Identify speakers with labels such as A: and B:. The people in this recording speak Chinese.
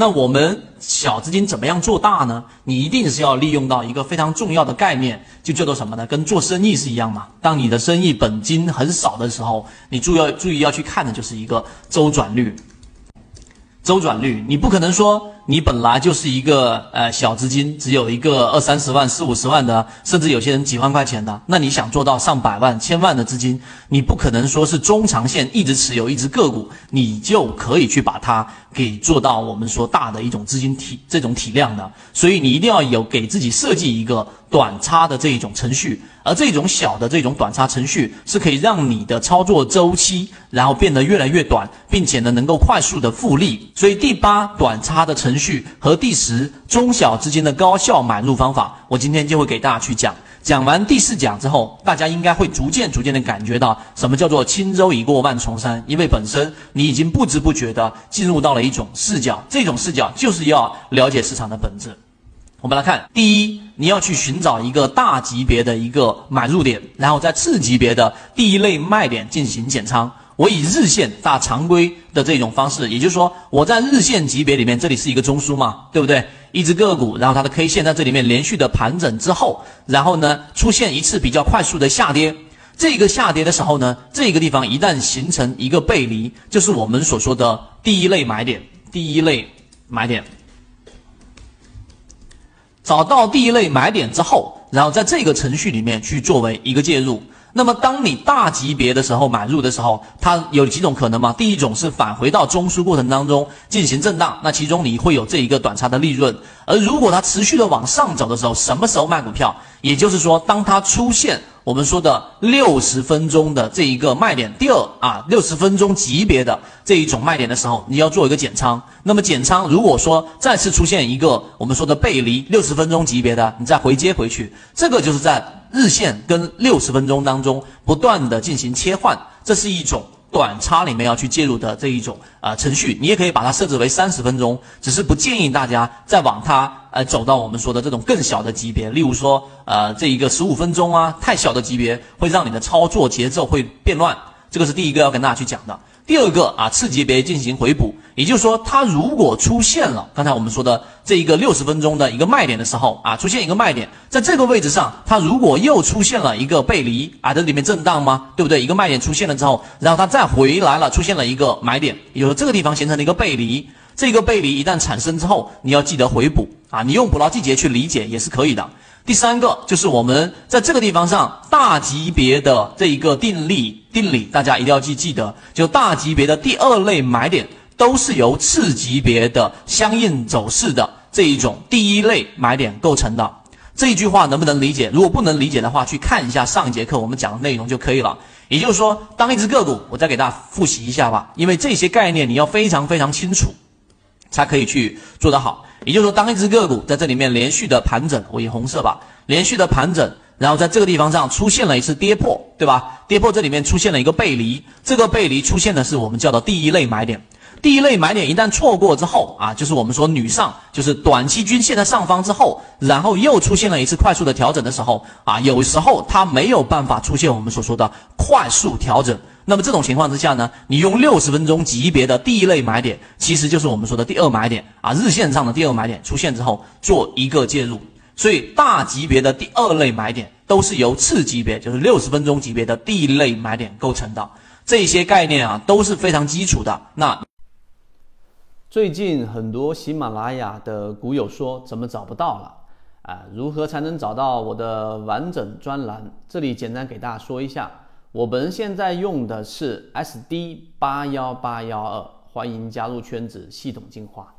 A: 那我们小资金怎么样做大呢？你一定是要利用到一个非常重要的概念，就叫做什么呢？跟做生意是一样嘛。当你的生意本金很少的时候，你注要注意要去看的就是一个周转率。周转率，你不可能说你本来就是一个呃小资金，只有一个二三十万、四五十万的，甚至有些人几万块钱的，那你想做到上百万、千万的资金，你不可能说是中长线一直持有一只个股，你就可以去把它给做到我们说大的一种资金体这种体量的。所以你一定要有给自己设计一个短差的这一种程序。而这种小的这种短差程序是可以让你的操作周期，然后变得越来越短，并且呢能够快速的复利。所以第八短差的程序序和第十中小资金的高效买入方法，我今天就会给大家去讲。讲完第四讲之后，大家应该会逐渐逐渐的感觉到什么叫做轻舟已过万重山，因为本身你已经不知不觉的进入到了一种视角，这种视角就是要了解市场的本质。我们来看，第一，你要去寻找一个大级别的一个买入点，然后在次级别的第一类卖点进行减仓。我以日线大常规的这种方式，也就是说，我在日线级别里面，这里是一个中枢嘛，对不对？一只个股，然后它的 K 线在这里面连续的盘整之后，然后呢出现一次比较快速的下跌。这个下跌的时候呢，这个地方一旦形成一个背离，就是我们所说的第一类买点。第一类买点。找到第一类买点之后，然后在这个程序里面去作为一个介入。那么，当你大级别的时候买入的时候，它有几种可能吗？第一种是返回到中枢过程当中进行震荡，那其中你会有这一个短差的利润。而如果它持续的往上走的时候，什么时候卖股票？也就是说，当它出现。我们说的六十分钟的这一个卖点，第二啊，六十分钟级别的这一种卖点的时候，你要做一个减仓。那么减仓，如果说再次出现一个我们说的背离，六十分钟级别的，你再回接回去，这个就是在日线跟六十分钟当中不断的进行切换，这是一种。短差里面要去介入的这一种啊程序，你也可以把它设置为三十分钟，只是不建议大家再往它呃走到我们说的这种更小的级别，例如说呃这一个十五分钟啊，太小的级别会让你的操作节奏会变乱，这个是第一个要跟大家去讲的。第二个啊，次级别进行回补，也就是说，它如果出现了刚才我们说的这一个六十分钟的一个卖点的时候啊，出现一个卖点，在这个位置上，它如果又出现了一个背离啊，这里面震荡吗？对不对？一个卖点出现了之后，然后它再回来了，出现了一个买点，也就是这个地方形成了一个背离，这个背离一旦产生之后，你要记得回补啊，你用捕捞季节去理解也是可以的。第三个就是我们在这个地方上大级别的这一个定力定理，大家一定要记记得，就大级别的第二类买点都是由次级别的相应走势的这一种第一类买点构成的。这一句话能不能理解？如果不能理解的话，去看一下上一节课我们讲的内容就可以了。也就是说，当一只个股，我再给大家复习一下吧，因为这些概念你要非常非常清楚，才可以去做得好。也就是说，当一只个股在这里面连续的盘整，我以红色吧，连续的盘整，然后在这个地方上出现了一次跌破，对吧？跌破这里面出现了一个背离，这个背离出现的是我们叫做第一类买点。第一类买点一旦错过之后啊，就是我们说女上，就是短期均线的上方之后，然后又出现了一次快速的调整的时候啊，有时候它没有办法出现我们所说的快速调整。那么这种情况之下呢，你用六十分钟级别的第一类买点，其实就是我们说的第二买点啊，日线上的第二买点出现之后做一个介入。所以大级别的第二类买点都是由次级别，就是六十分钟级别的第一类买点构成的。这些概念啊都是非常基础的。那
B: 最近很多喜马拉雅的股友说怎么找不到了啊？如何才能找到我的完整专栏？这里简单给大家说一下。我们现在用的是 SD 八幺八幺二，欢迎加入圈子，系统进化。